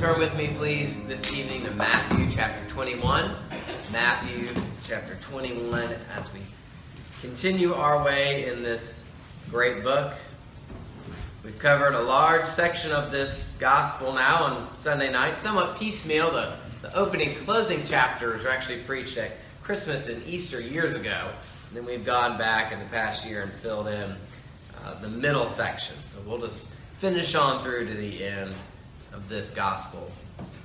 Turn with me, please, this evening to Matthew chapter 21. Matthew chapter 21 as we continue our way in this great book. We've covered a large section of this gospel now on Sunday night, somewhat piecemeal. The, the opening closing chapters were actually preached at Christmas and Easter years ago. And then we've gone back in the past year and filled in uh, the middle section. So we'll just finish on through to the end of this gospel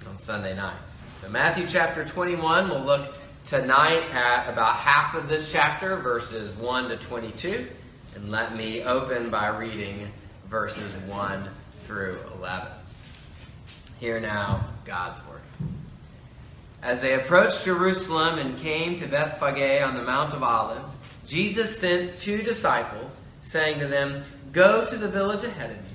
on Sunday nights. So, Matthew chapter 21, we'll look tonight at about half of this chapter, verses 1 to 22. And let me open by reading verses 1 through 11. Hear now God's word. As they approached Jerusalem and came to Bethphage on the Mount of Olives, Jesus sent two disciples, saying to them, Go to the village ahead of you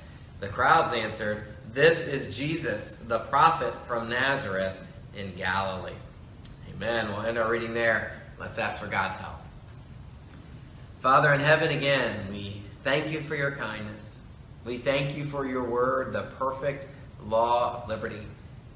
The crowds answered, This is Jesus, the prophet from Nazareth in Galilee. Amen. We'll end our reading there. Let's ask for God's help. Father in heaven, again, we thank you for your kindness. We thank you for your word, the perfect law of liberty.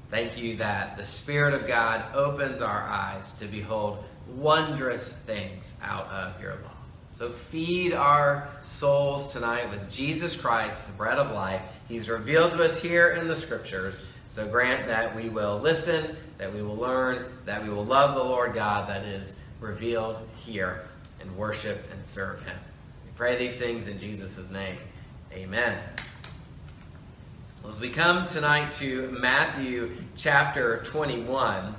Thank you that the Spirit of God opens our eyes to behold wondrous things out of your law. So feed our souls tonight with Jesus Christ, the bread of life. He's revealed to us here in the scriptures. So grant that we will listen, that we will learn, that we will love the Lord God that is revealed here and worship and serve him. We pray these things in Jesus' name. Amen. As we come tonight to Matthew chapter 21,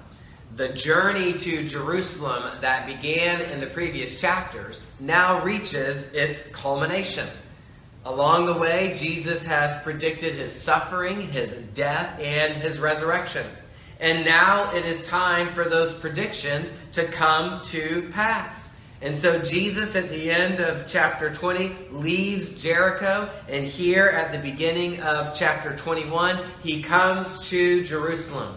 the journey to Jerusalem that began in the previous chapters now reaches its culmination. Along the way, Jesus has predicted his suffering, his death, and his resurrection. And now it is time for those predictions to come to pass. And so Jesus, at the end of chapter 20, leaves Jericho. And here at the beginning of chapter 21, he comes to Jerusalem.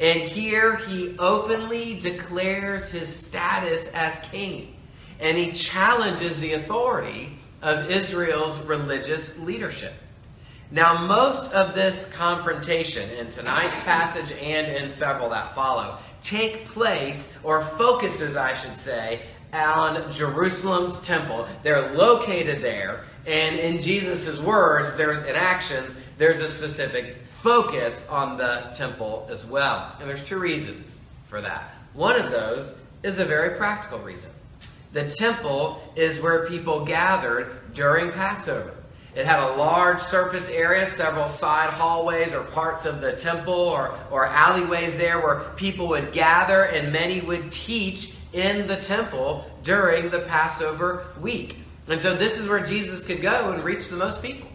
And here he openly declares his status as king. And he challenges the authority of Israel's religious leadership. Now, most of this confrontation in tonight's passage and in several that follow take place, or focuses, I should say, on Jerusalem's temple. They're located there, and in Jesus' words, there's in actions, there's a specific focus on the temple as well. And there's two reasons for that. One of those is a very practical reason. The temple is where people gathered during Passover. It had a large surface area, several side hallways or parts of the temple or, or alleyways there where people would gather and many would teach in the temple during the Passover week. And so this is where Jesus could go and reach the most people.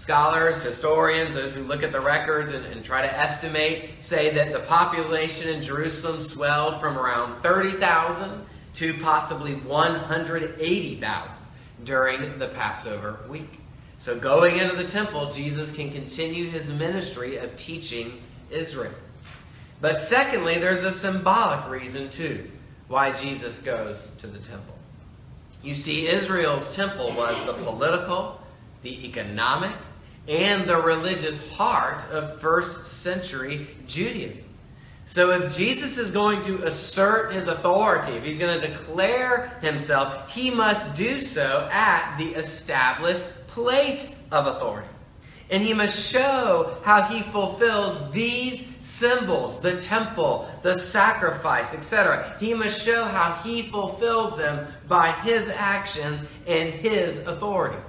Scholars, historians, those who look at the records and, and, try to estimate, say that the population in Jerusalem swelled from around 30,000 to possibly 180,000 during the Passover week. So, going into the temple, Jesus can continue his ministry of teaching Israel. But secondly, there's a symbolic reason too why Jesus goes to the temple. You see, Israel's temple was the political, the economic, and the religious heart of first century Judaism. So, if Jesus is going to assert his authority, if he's going to declare himself, he must do so at the established place of authority. And he must show how he fulfills these symbols the temple, the sacrifice, etc. He must show how he fulfills them by his actions and his authority.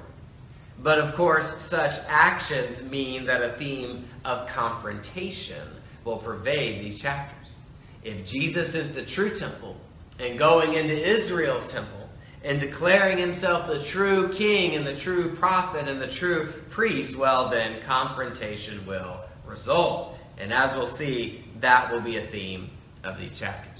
But of course, such actions mean that a theme of confrontation will pervade these chapters. If Jesus is the true temple and going into Israel's temple and declaring himself the true king and the true prophet and the true priest, well, then confrontation will result. And as we'll see, that will be a theme of these chapters.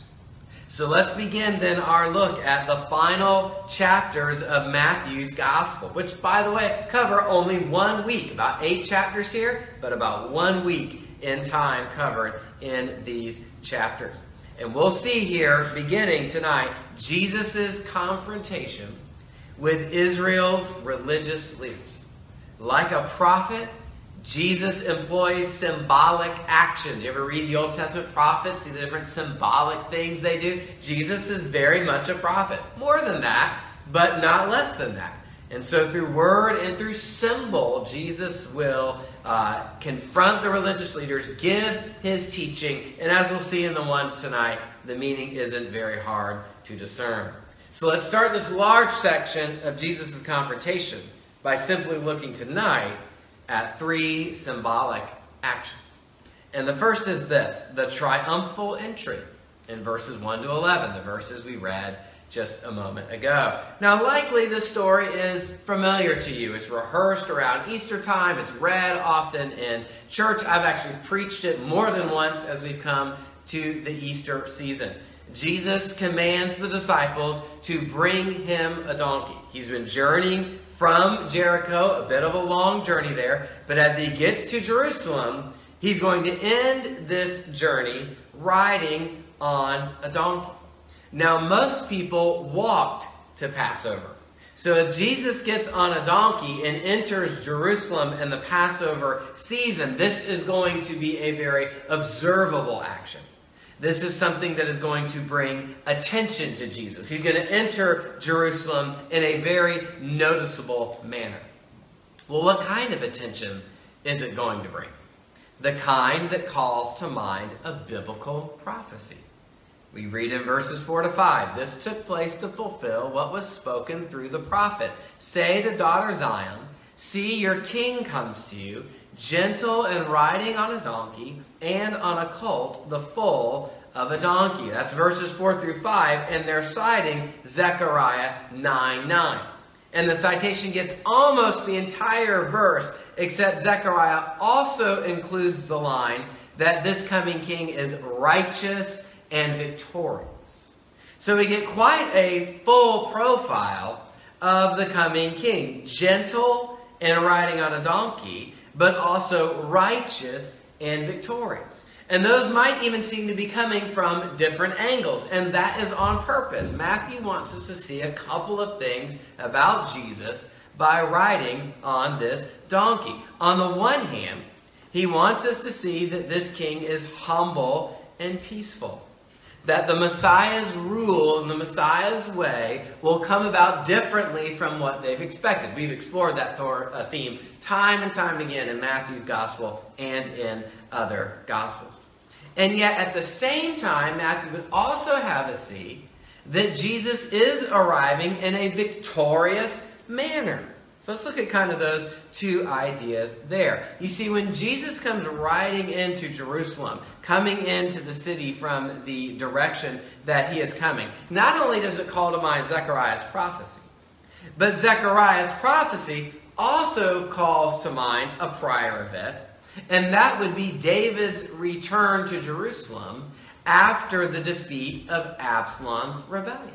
So let's begin then our look at the final chapters of Matthew's Gospel, which, by the way, cover only one week. About eight chapters here, but about one week in time covered in these chapters. And we'll see here, beginning tonight, Jesus' confrontation with Israel's religious leaders. Like a prophet, Jesus employs symbolic actions. You ever read the Old Testament prophets, see the different symbolic things they do? Jesus is very much a prophet. More than that, but not less than that. And so, through word and through symbol, Jesus will uh, confront the religious leaders, give his teaching, and as we'll see in the ones tonight, the meaning isn't very hard to discern. So, let's start this large section of Jesus' confrontation by simply looking tonight at three symbolic actions. And the first is this the triumphal entry in verses 1 to 11, the verses we read just a moment ago. Now, likely this story is familiar to you. It's rehearsed around Easter time, it's read often in church. I've actually preached it more than once as we've come to the Easter season. Jesus commands the disciples to bring him a donkey. He's been journeying from Jericho, a bit of a long journey there, but as he gets to Jerusalem, he's going to end this journey riding on a donkey. Now, most people walked to Passover. So if Jesus gets on a donkey and enters Jerusalem in the Passover season, this is going to be a very observable action. This is something that is going to bring attention to Jesus. He's going to enter Jerusalem in a very noticeable manner. Well, what kind of attention is it going to bring? The kind that calls to mind a biblical prophecy. We read in verses 4 to 5 This took place to fulfill what was spoken through the prophet. Say to daughter Zion, See, your king comes to you gentle and riding on a donkey, and on a colt, the foal of a donkey. That's verses 4 through 5, and they're citing Zechariah 9 9. And the citation gets almost the entire verse, except Zechariah also includes the line that this coming king is righteous and victorious. So we get quite a full profile of the coming king gentle and riding on a donkey, but also righteous and victorious. And those might even seem to be coming from different angles. And that is on purpose. Matthew wants us to see a couple of things about Jesus by riding on this donkey. On the one hand, he wants us to see that this king is humble and peaceful that the Messiah's rule and the Messiah's way will come about differently from what they've expected. We've explored that uh, theme time and time again in Matthew's gospel and in other gospels. And yet, at the same time, Matthew would also have us see that Jesus is arriving in a victorious manner. So let's look at kind of those two ideas there. You see, when Jesus comes riding into Jerusalem, coming into the city from the direction that he is coming, not only does it call to mind Zechariah's prophecy, but Zechariah's prophecy also calls to mind a prior event, and that would be David's return to Jerusalem after the defeat of Absalom's rebellion.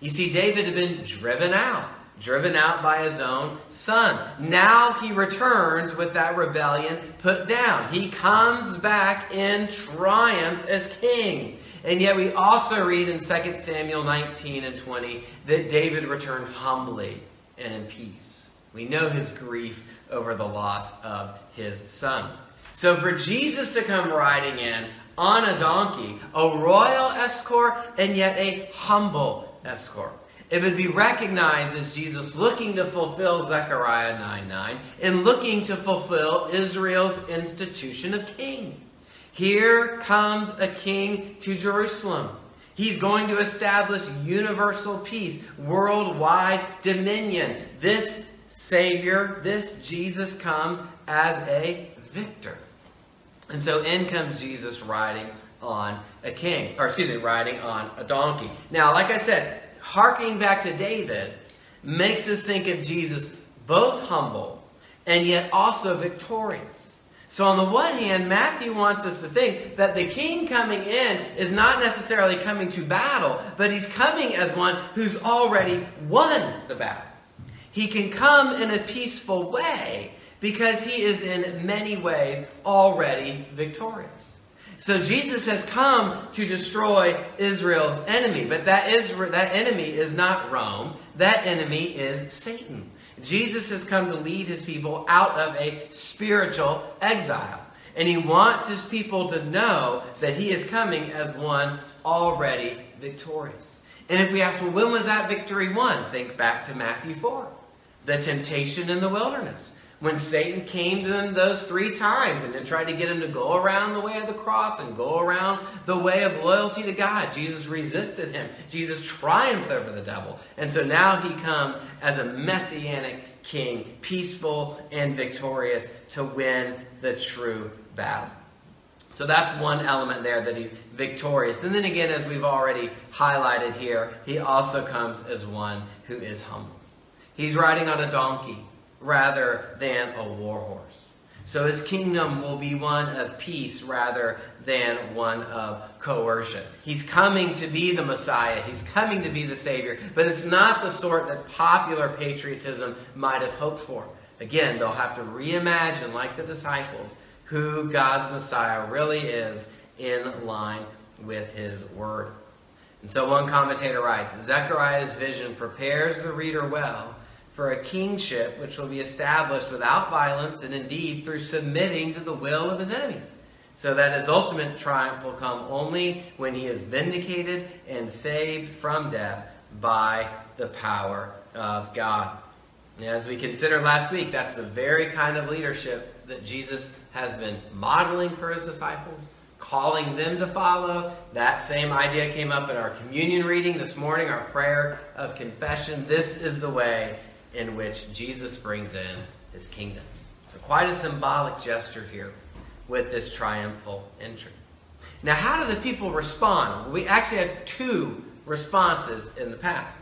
You see, David had been driven out driven out by his own son. Now he returns with that rebellion put down. He comes back in triumph as king. And yet we also read in 2 Samuel 19 and 20 that David returned humbly and in peace. We know his grief over the loss of his son. So for Jesus to come riding in on a donkey, a royal escort and yet a humble escort, It would be recognized as Jesus looking to fulfill Zechariah 9 9 and looking to fulfill Israel's institution of king. Here comes a king to Jerusalem. He's going to establish universal peace, worldwide dominion. This Savior, this Jesus comes as a victor. And so in comes Jesus riding on a king, or excuse me, riding on a donkey. Now, like I said, harking back to David makes us think of Jesus both humble and yet also victorious. So, on the one hand, Matthew wants us to think that the king coming in is not necessarily coming to battle, but he's coming as one who's already won the battle. He can come in a peaceful way because he is in many ways already victorious. So Jesus has come to destroy Israel's enemy, but that is that enemy is not Rome. That enemy is Satan. Jesus has come to lead his people out of a spiritual exile. And he wants his people to know that he is coming as one already victorious. And if we ask, well, when was that victory won? Think back to Matthew 4, the temptation in the wilderness when Satan came to them those three times and then tried to get him to go around the way of the cross and go around the way of loyalty to God, Jesus resisted him. Jesus triumphed over the devil. And so now he comes as a messianic king, peaceful and victorious to win the true battle. So that's one element there that he's victorious. And then again, as we've already highlighted here, he also comes as one who is humble. He's riding on a donkey rather than a war horse. So his kingdom will be one of peace rather than one of coercion. He's coming to be the Messiah. He's coming to be the Savior. But it's not the sort that popular patriotism might have hoped for. Again, they'll have to reimagine, like the disciples, who God's Messiah really is in line with his word. And so one commentator writes Zechariah's vision prepares the reader well for a kingship which will be established without violence and indeed through submitting to the will of his enemies, so that his ultimate triumph will come only when he is vindicated and saved from death by the power of God. And as we considered last week, that's the very kind of leadership that Jesus has been modeling for his disciples, calling them to follow. That same idea came up in our communion reading this morning, our prayer of confession. This is the way in which Jesus brings in his kingdom. So, quite a symbolic gesture here with this triumphal entry. Now, how do the people respond? We actually have two responses in the passage.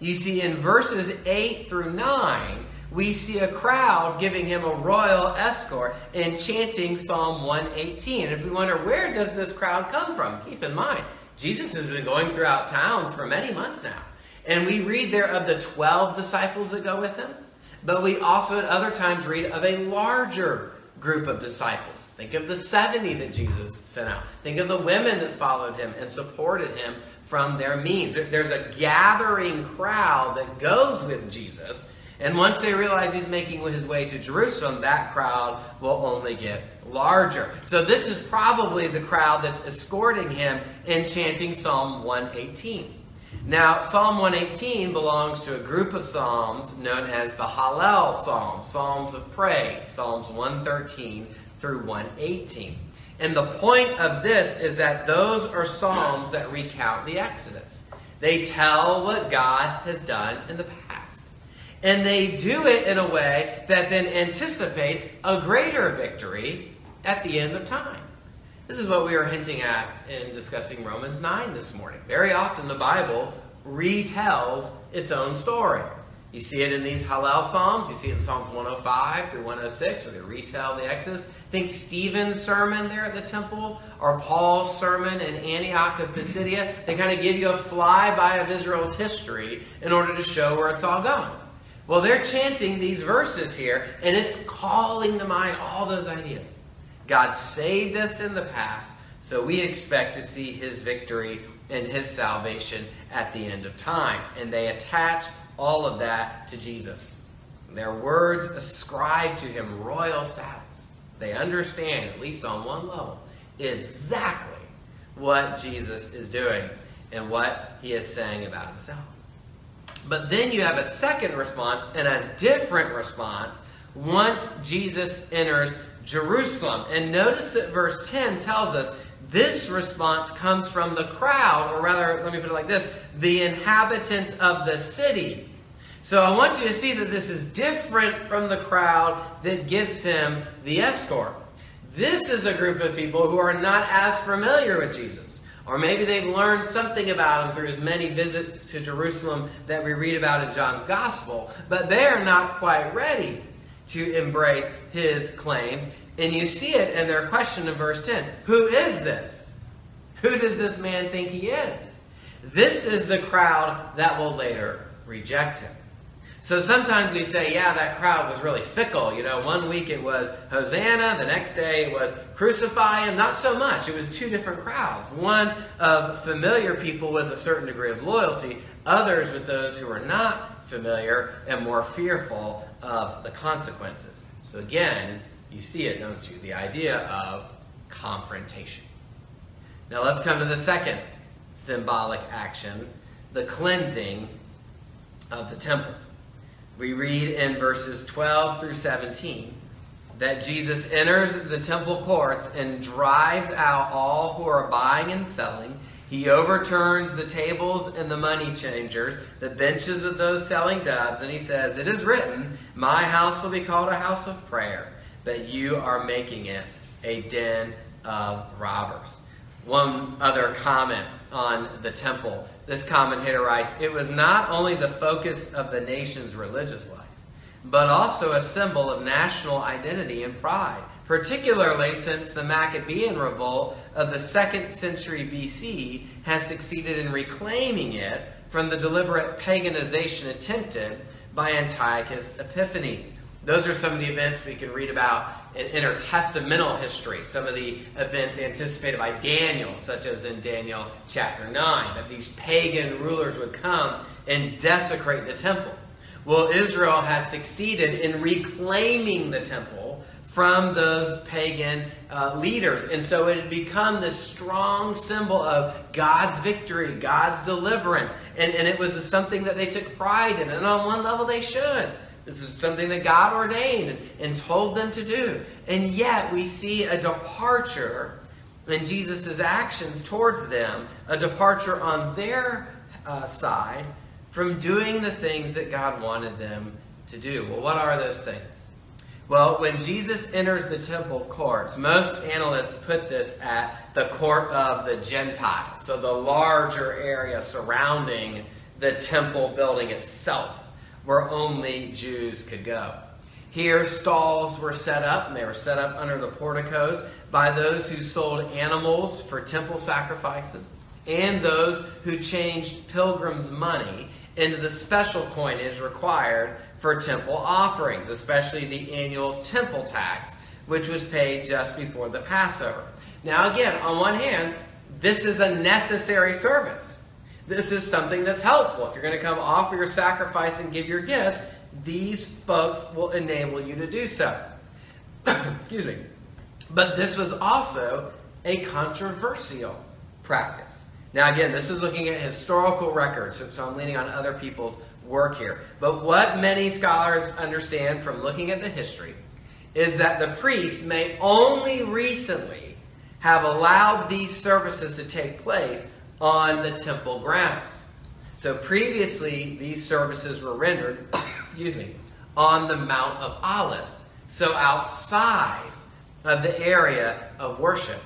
You see, in verses 8 through 9, we see a crowd giving him a royal escort and chanting Psalm 118. And if we wonder, where does this crowd come from? Keep in mind, Jesus has been going throughout towns for many months now. And we read there of the 12 disciples that go with him, but we also at other times read of a larger group of disciples. Think of the 70 that Jesus sent out. Think of the women that followed him and supported him from their means. There's a gathering crowd that goes with Jesus. And once they realize he's making his way to Jerusalem, that crowd will only get larger. So this is probably the crowd that's escorting him and chanting Psalm 118. Now, Psalm 118 belongs to a group of psalms known as the Hallel Psalms, Psalms of Praise, Psalms 113 through 118. And the point of this is that those are psalms that recount the Exodus. They tell what God has done in the past. And they do it in a way that then anticipates a greater victory at the end of time. This is what we were hinting at in discussing Romans 9 this morning. Very often the Bible retells its own story. You see it in these Hallel Psalms. You see it in Psalms 105 through 106, where they retell the Exodus. Think Stephen's sermon there at the temple, or Paul's sermon in Antioch of Pisidia. They kind of give you a flyby of Israel's history in order to show where it's all going. Well, they're chanting these verses here, and it's calling to mind all those ideas. God saved us in the past, so we expect to see his victory and his salvation at the end of time. And they attach all of that to Jesus. Their words ascribe to him royal status. They understand, at least on one level, exactly what Jesus is doing and what he is saying about himself. But then you have a second response and a different response once Jesus enters Jerusalem. And notice that verse 10 tells us this response comes from the crowd, or rather, let me put it like this the inhabitants of the city. So I want you to see that this is different from the crowd that gives him the escort. This is a group of people who are not as familiar with Jesus. Or maybe they've learned something about him through his many visits to Jerusalem that we read about in John's Gospel, but they're not quite ready to embrace his claims. And you see it in their question in verse 10 Who is this? Who does this man think he is? This is the crowd that will later reject him. So sometimes we say, yeah, that crowd was really fickle. You know, one week it was Hosanna, the next day it was crucify him. Not so much. It was two different crowds. One of familiar people with a certain degree of loyalty, others with those who were not familiar and more fearful of the consequences. So again, you see it, don't you? The idea of confrontation. Now let's come to the second symbolic action the cleansing of the temple. We read in verses 12 through 17 that Jesus enters the temple courts and drives out all who are buying and selling. He overturns the tables and the money changers, the benches of those selling doves, and he says, It is written, My house will be called a house of prayer, but you are making it a den of robbers. One other comment on the temple this commentator writes, it was not only the focus of the nation's religious life, but also a symbol of national identity and pride, particularly since the Maccabean revolt of the second century BC has succeeded in reclaiming it from the deliberate paganization attempted by Antiochus Epiphanes. Those are some of the events we can read about in intertestamental history, some of the events anticipated by Daniel, such as in Daniel chapter 9, that these pagan rulers would come and desecrate the temple. Well, Israel had succeeded in reclaiming the temple from those pagan uh, leaders. And so it had become this strong symbol of God's victory, God's deliverance. And, and it was something that they took pride in. And on one level, they should. This is something that God ordained and told them to do. And yet we see a departure in Jesus' actions towards them, a departure on their uh, side from doing the things that God wanted them to do. Well, what are those things? Well, when Jesus enters the temple courts, most analysts put this at the court of the Gentiles, so the larger area surrounding the temple building itself where only Jews could go. Here, stalls were set up, and they were set up under the porticos by those who sold animals for temple sacrifices and those who changed pilgrims' money into the special coinage required for temple offerings, especially the annual temple tax, which was paid just before the Passover. Now, again, on one hand, this is a necessary service. This is something that's helpful. If you're going to come offer your sacrifice and give your gifts, these folks will enable you to do so. Excuse me. But this was also a controversial practice. Now, again, this is looking at historical records, so I'm leaning on other people's work here. But what many scholars understand from looking at the history is that the priests may only recently have allowed these services to take place on the temple grounds. So previously, these services were rendered, excuse me, on the Mount of Olives, so outside of the area of worship.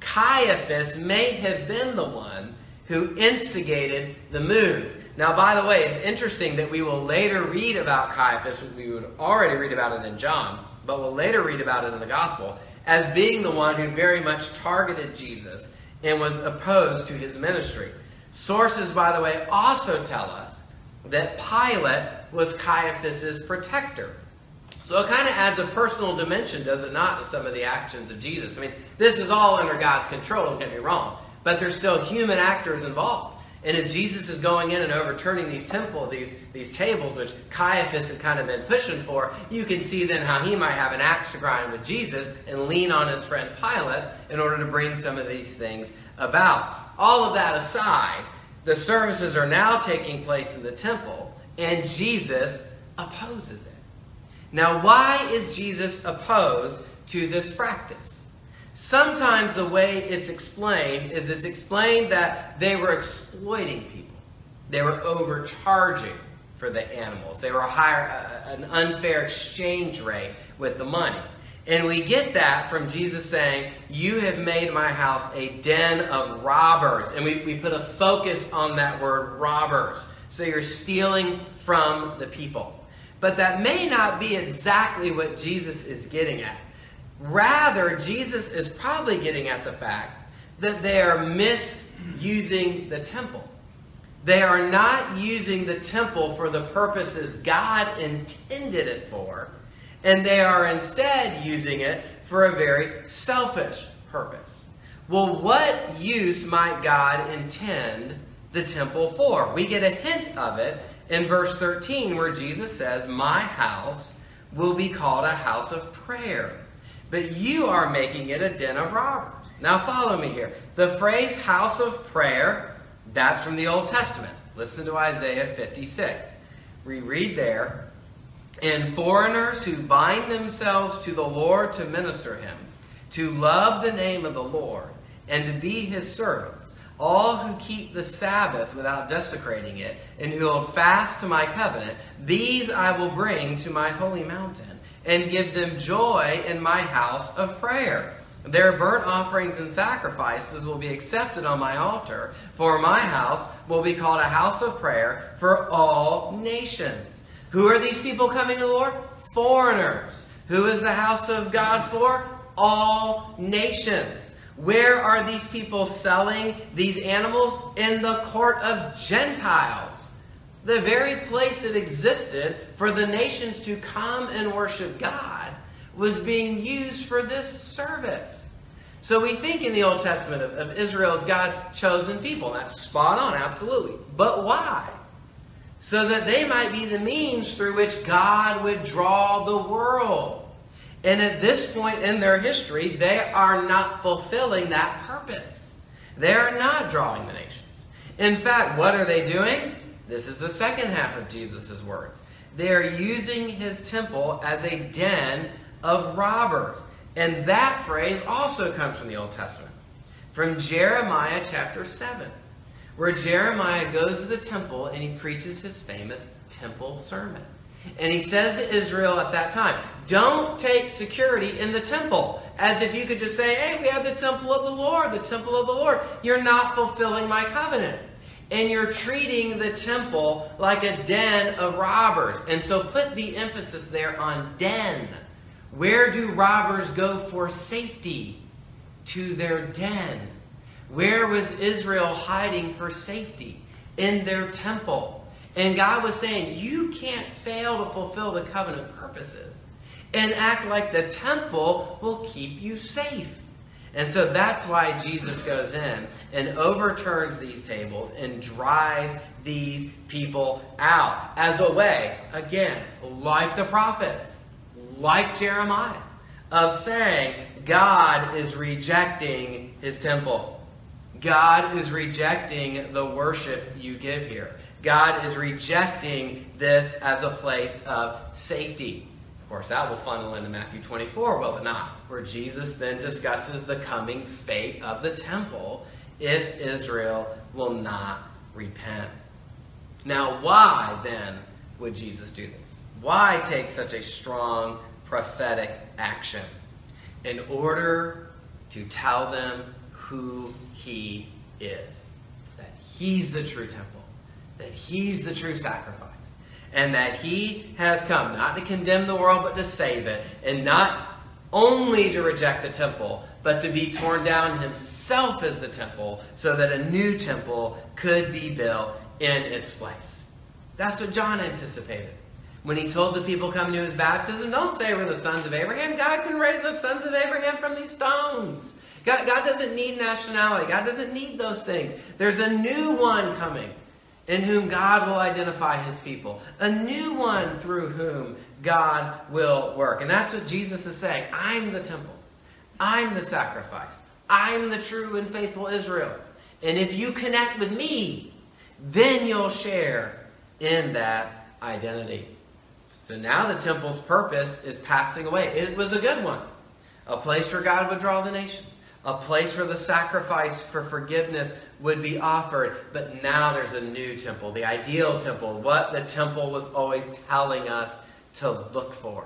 Caiaphas may have been the one who instigated the move. Now, by the way, it's interesting that we will later read about Caiaphas, we would already read about it in John, but we'll later read about it in the Gospel, as being the one who very much targeted Jesus and was opposed to his ministry. Sources, by the way, also tell us that Pilate was Caiaphas's protector. So it kind of adds a personal dimension, does it not, to some of the actions of Jesus? I mean, this is all under God's control, don't get me wrong, but there's still human actors involved. And if Jesus is going in and overturning these temple, these, these tables, which Caiaphas had kind of been pushing for, you can see then how he might have an axe to grind with Jesus and lean on his friend Pilate in order to bring some of these things about. All of that aside, the services are now taking place in the temple, and Jesus opposes it. Now, why is Jesus opposed to this practice? Sometimes the way it's explained is it's explained that they were exploiting people. They were overcharging for the animals. They were higher, uh, an unfair exchange rate with the money. And we get that from Jesus saying, You have made my house a den of robbers. And we, we put a focus on that word robbers. So you're stealing from the people. But that may not be exactly what Jesus is getting at. Rather, Jesus is probably getting at the fact that they are misusing the temple. They are not using the temple for the purposes God intended it for, and they are instead using it for a very selfish purpose. Well, what use might God intend the temple for? We get a hint of it in verse 13 where Jesus says, My house will be called a house of prayer, but you are making it a den of robbers. Now, follow me here. The phrase house of prayer that's from the Old Testament. Listen to Isaiah 56. We read there, and foreigners who bind themselves to the Lord to minister him, to love the name of the Lord, and to be his servants, all who keep the Sabbath without desecrating it, and who hold fast to my covenant, these I will bring to my holy mountain, and give them joy in my house of prayer. Their burnt offerings and sacrifices will be accepted on my altar, for my house will be called a house of prayer for all nations. Who are these people coming to the Lord? Foreigners. Who is the house of God for? All nations. Where are these people selling these animals? In the court of Gentiles. The very place it existed for the nations to come and worship God was being used for this service. So we think in the Old Testament of, of Israel as God's chosen people. That's spot on, absolutely. But why? So that they might be the means through which God would draw the world. And at this point in their history, they are not fulfilling that purpose. They are not drawing the nations. In fact, what are they doing? This is the second half of Jesus' words. They are using his temple as a den of robbers. And that phrase also comes from the Old Testament, from Jeremiah chapter 7, where Jeremiah goes to the temple and he preaches his famous temple sermon. And he says to Israel at that time, don't take security in the temple. As if you could just say, hey, we have the temple of the Lord, the temple of the Lord. You're not fulfilling my covenant. And you're treating the temple like a den of robbers. And so put the emphasis there on den. Where do robbers go for safety? To their den. Where was Israel hiding for safety? In their temple. And God was saying, You can't fail to fulfill the covenant purposes and act like the temple will keep you safe. And so that's why Jesus goes in and overturns these tables and drives these people out as a way, again, like the prophets like Jeremiah, of saying God is rejecting his temple. God is rejecting the worship you give here. God is rejecting this as a place of safety. Of course, that will funnel into Matthew 24, will it not? Where Jesus then discusses the coming fate of the temple if Israel will not repent. Now, why then would Jesus do this? Why take such a strong prophetic action in order to tell them who he is. That he's the true temple, that he's the true sacrifice, and that he has come not to condemn the world but to save it, and not only to reject the temple, but to be torn down himself as the temple so that a new temple could be built in its place. That's what John anticipated when he told the people coming to his baptism, don't say we're the sons of Abraham. God can raise up sons of Abraham from these stones. God, God doesn't need nationality. God doesn't need those things. There's a new one coming in whom God will identify his people. A new one through whom God will work. And that's what Jesus is saying. I'm the temple. I'm the sacrifice. I'm the true and faithful Israel. And if you connect with me, then you'll share in that identity. So now the temple's purpose is passing away. It was a good one, a place where God would draw the nations, a place where the sacrifice for forgiveness would be offered. But now there's a new temple, the ideal temple, what the temple was always telling us to look for.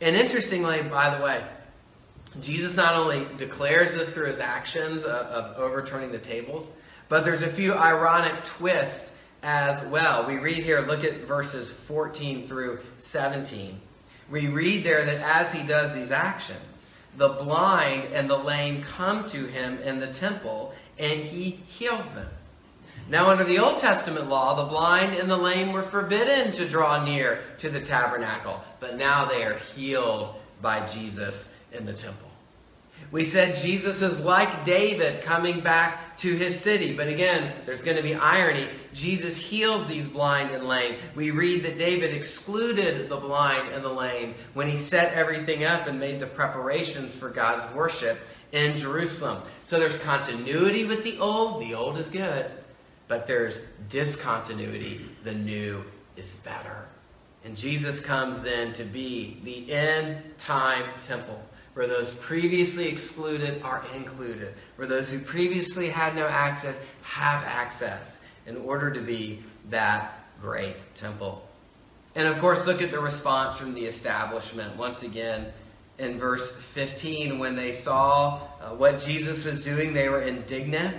And interestingly, by the way, Jesus not only declares this through his actions of, of overturning the tables, but there's a few ironic twists as well. We read here, look at verses 14 through 17. We read there that as he does these actions, the blind and the lame come to him in the temple, and he heals them. Now, under the Old Testament law, the blind and the lame were forbidden to draw near to the tabernacle, but now they are healed by Jesus in the temple. We said Jesus is like David coming back to his city. But again, there's going to be irony. Jesus heals these blind and lame. We read that David excluded the blind and the lame when he set everything up and made the preparations for God's worship in Jerusalem. So there's continuity with the old. The old is good. But there's discontinuity. The new is better. And Jesus comes then to be the end time temple where those previously excluded are included, where those who previously had no access have access in order to be that great temple. And of course, look at the response from the establishment. Once again, in verse 15, when they saw uh, what Jesus was doing, they were indignant.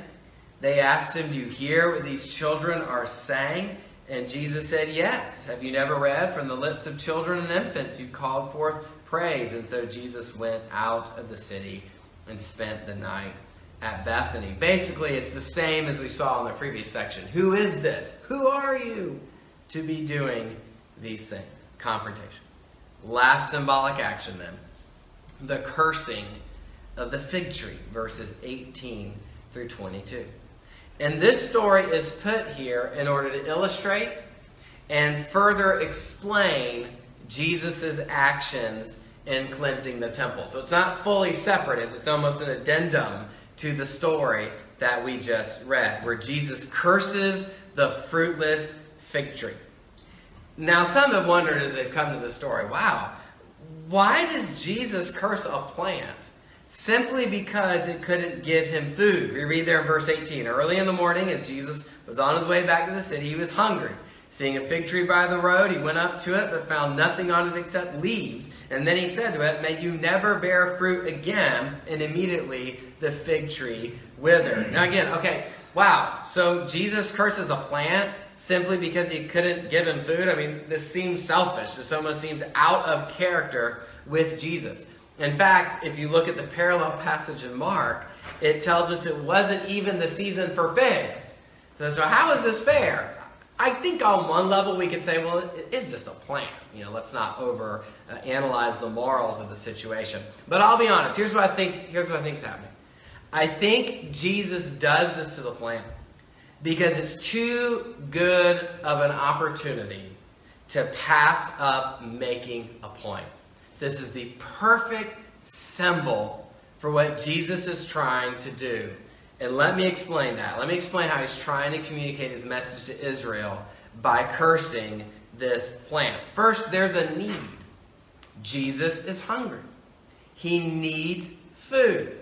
They asked him, Do you hear what these children are saying? And Jesus said, Yes. Have you never read from the lips of children and infants you called forth praise. And so Jesus went out of the city and spent the night at Bethany. Basically, it's the same as we saw in the previous section. Who is this? Who are you to be doing these things? Confrontation. Last symbolic action, then the cursing of the fig tree, verses 18 through 22. And this story is put here in order to illustrate and further explain Jesus' actions in cleansing the temple. So it's not fully separated, it's almost an addendum to the story that we just read, where Jesus curses the fruitless fig tree. Now, some have wondered as they've come to the story wow, why does Jesus curse a plant? Simply because it couldn't give him food. We read there in verse 18 Early in the morning, as Jesus was on his way back to the city, he was hungry. Seeing a fig tree by the road, he went up to it, but found nothing on it except leaves. And then he said to it, May you never bear fruit again. And immediately the fig tree withered. Now, again, okay, wow. So Jesus curses a plant simply because he couldn't give him food? I mean, this seems selfish. This almost seems out of character with Jesus. In fact, if you look at the parallel passage in Mark, it tells us it wasn't even the season for figs. So, how is this fair? I think on one level we could say, well, it is just a plant. You know, let's not over analyze the morals of the situation. But I'll be honest. Here's what I think. Here's what I think is happening. I think Jesus does this to the plant because it's too good of an opportunity to pass up making a point. This is the perfect symbol for what Jesus is trying to do. And let me explain that. Let me explain how he's trying to communicate his message to Israel by cursing this plant. First, there's a need. Jesus is hungry. He needs food.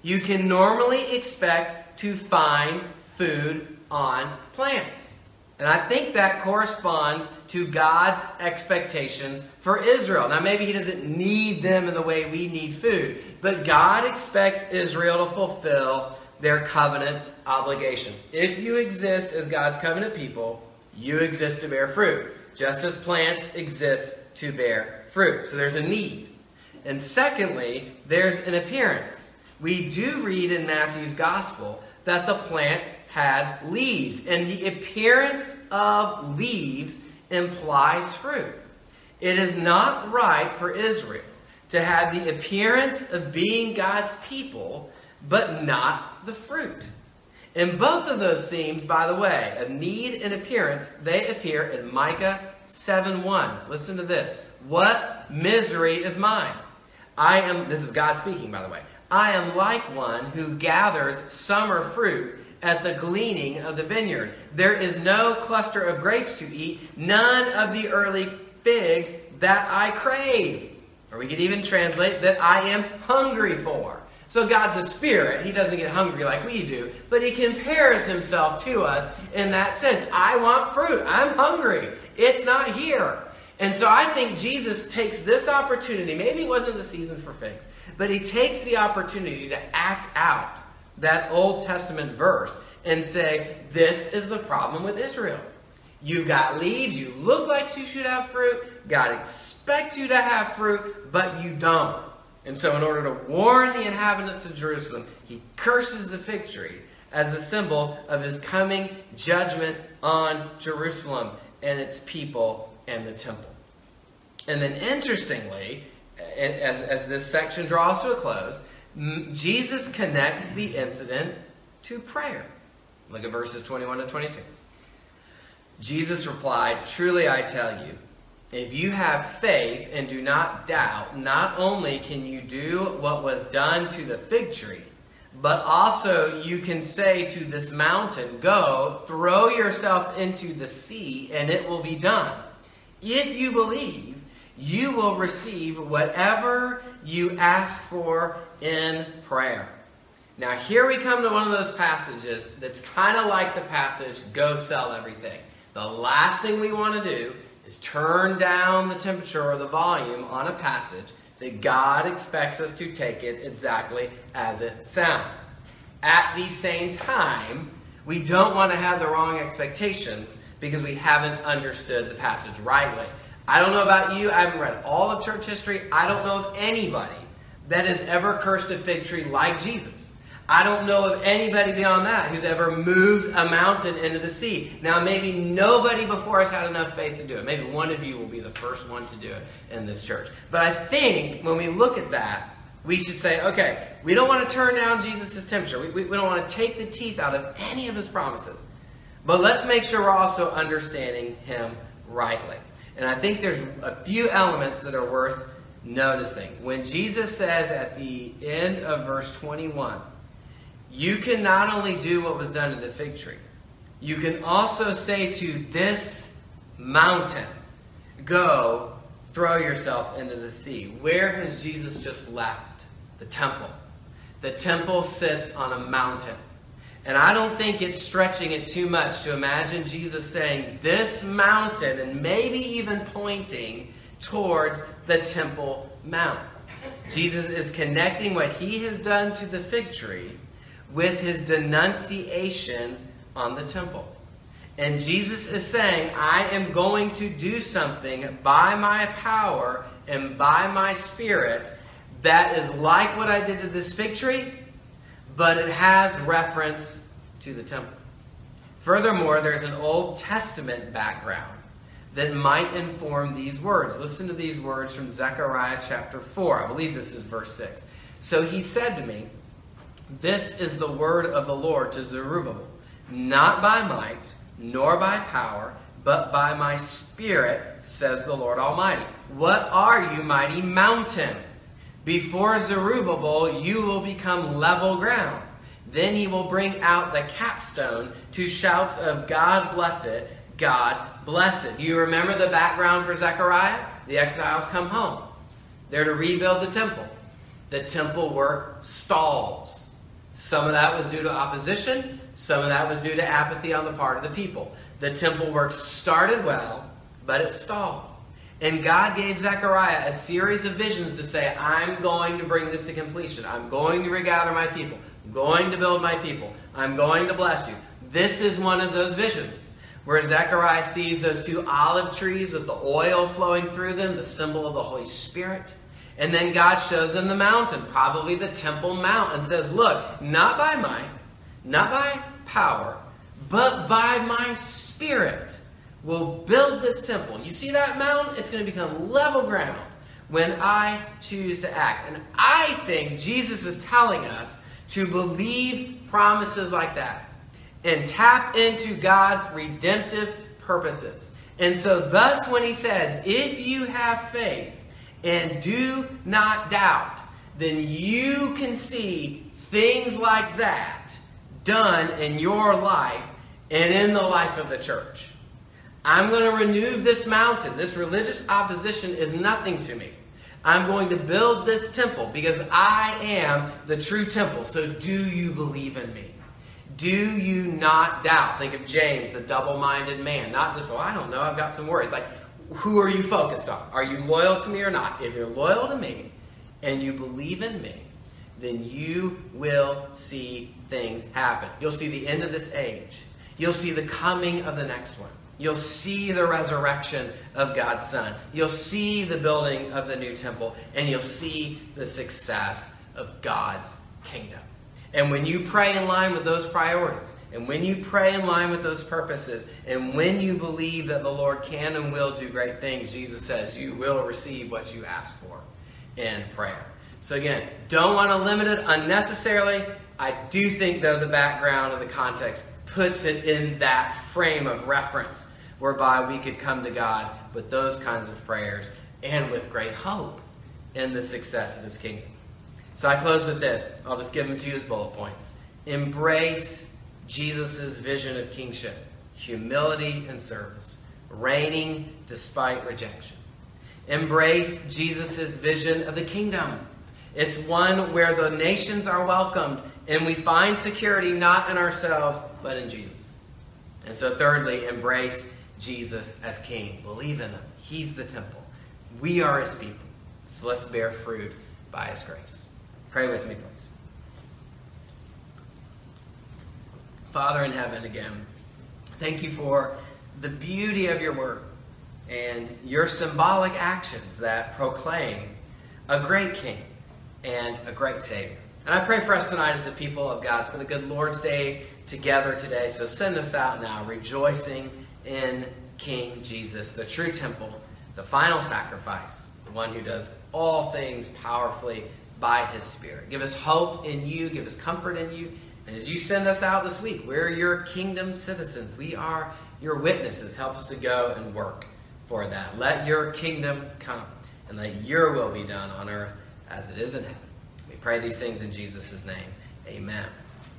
You can normally expect to find food on plants. And I think that corresponds to God's expectations for Israel. Now, maybe He doesn't need them in the way we need food, but God expects Israel to fulfill their covenant obligations. If you exist as God's covenant people, you exist to bear fruit, just as plants exist to bear fruit. So there's a need. And secondly, there's an appearance. We do read in Matthew's gospel that the plant had leaves, and the appearance of leaves implies fruit. It is not right for Israel to have the appearance of being God's people, but not the fruit. And both of those themes, by the way, a need and appearance, they appear in Micah 7 1. Listen to this. What misery is mine? I am, this is God speaking, by the way. I am like one who gathers summer fruit at the gleaning of the vineyard. There is no cluster of grapes to eat, none of the early figs that I crave. Or we could even translate that I am hungry for. So God's a spirit. He doesn't get hungry like we do, but he compares himself to us in that sense. I want fruit. I'm hungry. It's not here. And so I think Jesus takes this opportunity. Maybe it wasn't the season for figs, but he takes the opportunity to act out that Old Testament verse and say, This is the problem with Israel. You've got leaves, you look like you should have fruit, God expects you to have fruit, but you don't. And so, in order to warn the inhabitants of Jerusalem, he curses the fig tree as a symbol of his coming judgment on Jerusalem and its people and the temple. And then, interestingly, as, as this section draws to a close, Jesus connects the incident to prayer. Look at verses 21 to 22. Jesus replied, Truly I tell you, if you have faith and do not doubt, not only can you do what was done to the fig tree, but also you can say to this mountain, Go, throw yourself into the sea, and it will be done. If you believe, you will receive whatever you ask for in prayer. Now, here we come to one of those passages that's kind of like the passage, Go sell everything. The last thing we want to do is turn down the temperature or the volume on a passage that God expects us to take it exactly as it sounds. At the same time, we don't want to have the wrong expectations because we haven't understood the passage rightly. I don't know about you, I haven't read all of church history. I don't know of anybody that has ever cursed a fig tree like Jesus. I don't know of anybody beyond that who's ever moved a mountain into the sea. Now, maybe nobody before us had enough faith to do it. Maybe one of you will be the first one to do it in this church. But I think when we look at that, we should say, okay, we don't want to turn down Jesus' temperature. We, we, we don't want to take the teeth out of any of his promises. But let's make sure we're also understanding him rightly. And I think there's a few elements that are worth noticing. When Jesus says at the end of verse 21, you can not only do what was done to the fig tree, you can also say to this mountain, Go, throw yourself into the sea. Where has Jesus just left? The temple. The temple sits on a mountain. And I don't think it's stretching it too much to imagine Jesus saying, This mountain, and maybe even pointing towards the Temple Mount. Jesus is connecting what he has done to the fig tree with his denunciation on the temple. And Jesus is saying, I am going to do something by my power and by my spirit that is like what I did to this fig tree, but it has reference to the temple. Furthermore, there's an Old Testament background that might inform these words. Listen to these words from Zechariah chapter 4. I believe this is verse 6. So he said to me, this is the word of the Lord to Zerubbabel, not by might, nor by power, but by my spirit, says the Lord Almighty. What are you, mighty mountain? Before Zerubbabel, you will become level ground. Then he will bring out the capstone to shouts of God bless it, God bless it. Do you remember the background for Zechariah? The exiles come home. They're to rebuild the temple. The temple work stalls. Some of that was due to opposition, some of that was due to apathy on the part of the people. The temple work started well, but it stalled. And God gave Zechariah a series of visions to say, I'm going to bring this to completion. I'm going to regather my people. I'm going to build my people. I'm going to bless you. This is one of those visions where Zechariah sees those two olive trees with the oil flowing through them, the symbol of the Holy Spirit. And then God shows him the mountain, probably the Temple Mount, and says, Look, not by might, not by power, but by my spirit will build this temple. You see that mountain? It's going to become level ground when I choose to act. And I think Jesus is telling us to believe promises like that and tap into God's redemptive purposes. And so, thus, when he says, if you have faith, and do not doubt. then you can see things like that done in your life and in the life of the church. I'm going to remove this mountain. This religious opposition is nothing to me. I'm going to build this temple because I am the true temple. So do you believe in me? Do you not doubt? Think of James, the double minded man. Not just, oh, I don't know, I've got some worries. Like, who are you focused on? Are you loyal to me or not? If you're loyal to me and you believe in me, then you will see things happen. You'll see the end of this age, you'll see the coming of the next one. You'll see the resurrection of God's Son. You'll see the building of the new temple, and you'll see the success of God's kingdom. And when you pray in line with those priorities, and when you pray in line with those purposes, and when you believe that the Lord can and will do great things, Jesus says you will receive what you ask for in prayer. So, again, don't want to limit it unnecessarily. I do think, though, the background and the context puts it in that frame of reference whereby we could come to God with those kinds of prayers and with great hope in the success of His kingdom. So I close with this. I'll just give them to you as bullet points. Embrace Jesus' vision of kingship, humility and service, reigning despite rejection. Embrace Jesus' vision of the kingdom. It's one where the nations are welcomed and we find security not in ourselves, but in Jesus. And so, thirdly, embrace Jesus as King. Believe in Him. He's the temple. We are His people. So let's bear fruit by His grace. Pray with me, please. Father in heaven, again, thank you for the beauty of your word and your symbolic actions that proclaim a great King and a great Savior. And I pray for us tonight as the people of God. Been a good Lord's Day together today. So send us out now, rejoicing in King Jesus, the true temple, the final sacrifice, the one who does all things powerfully by his Spirit. Give us hope in you, give us comfort in you. And as you send us out this week, we're your kingdom citizens. We are your witnesses. Help us to go and work for that. Let your kingdom come and let your will be done on earth as it is in heaven. We pray these things in Jesus' name. Amen.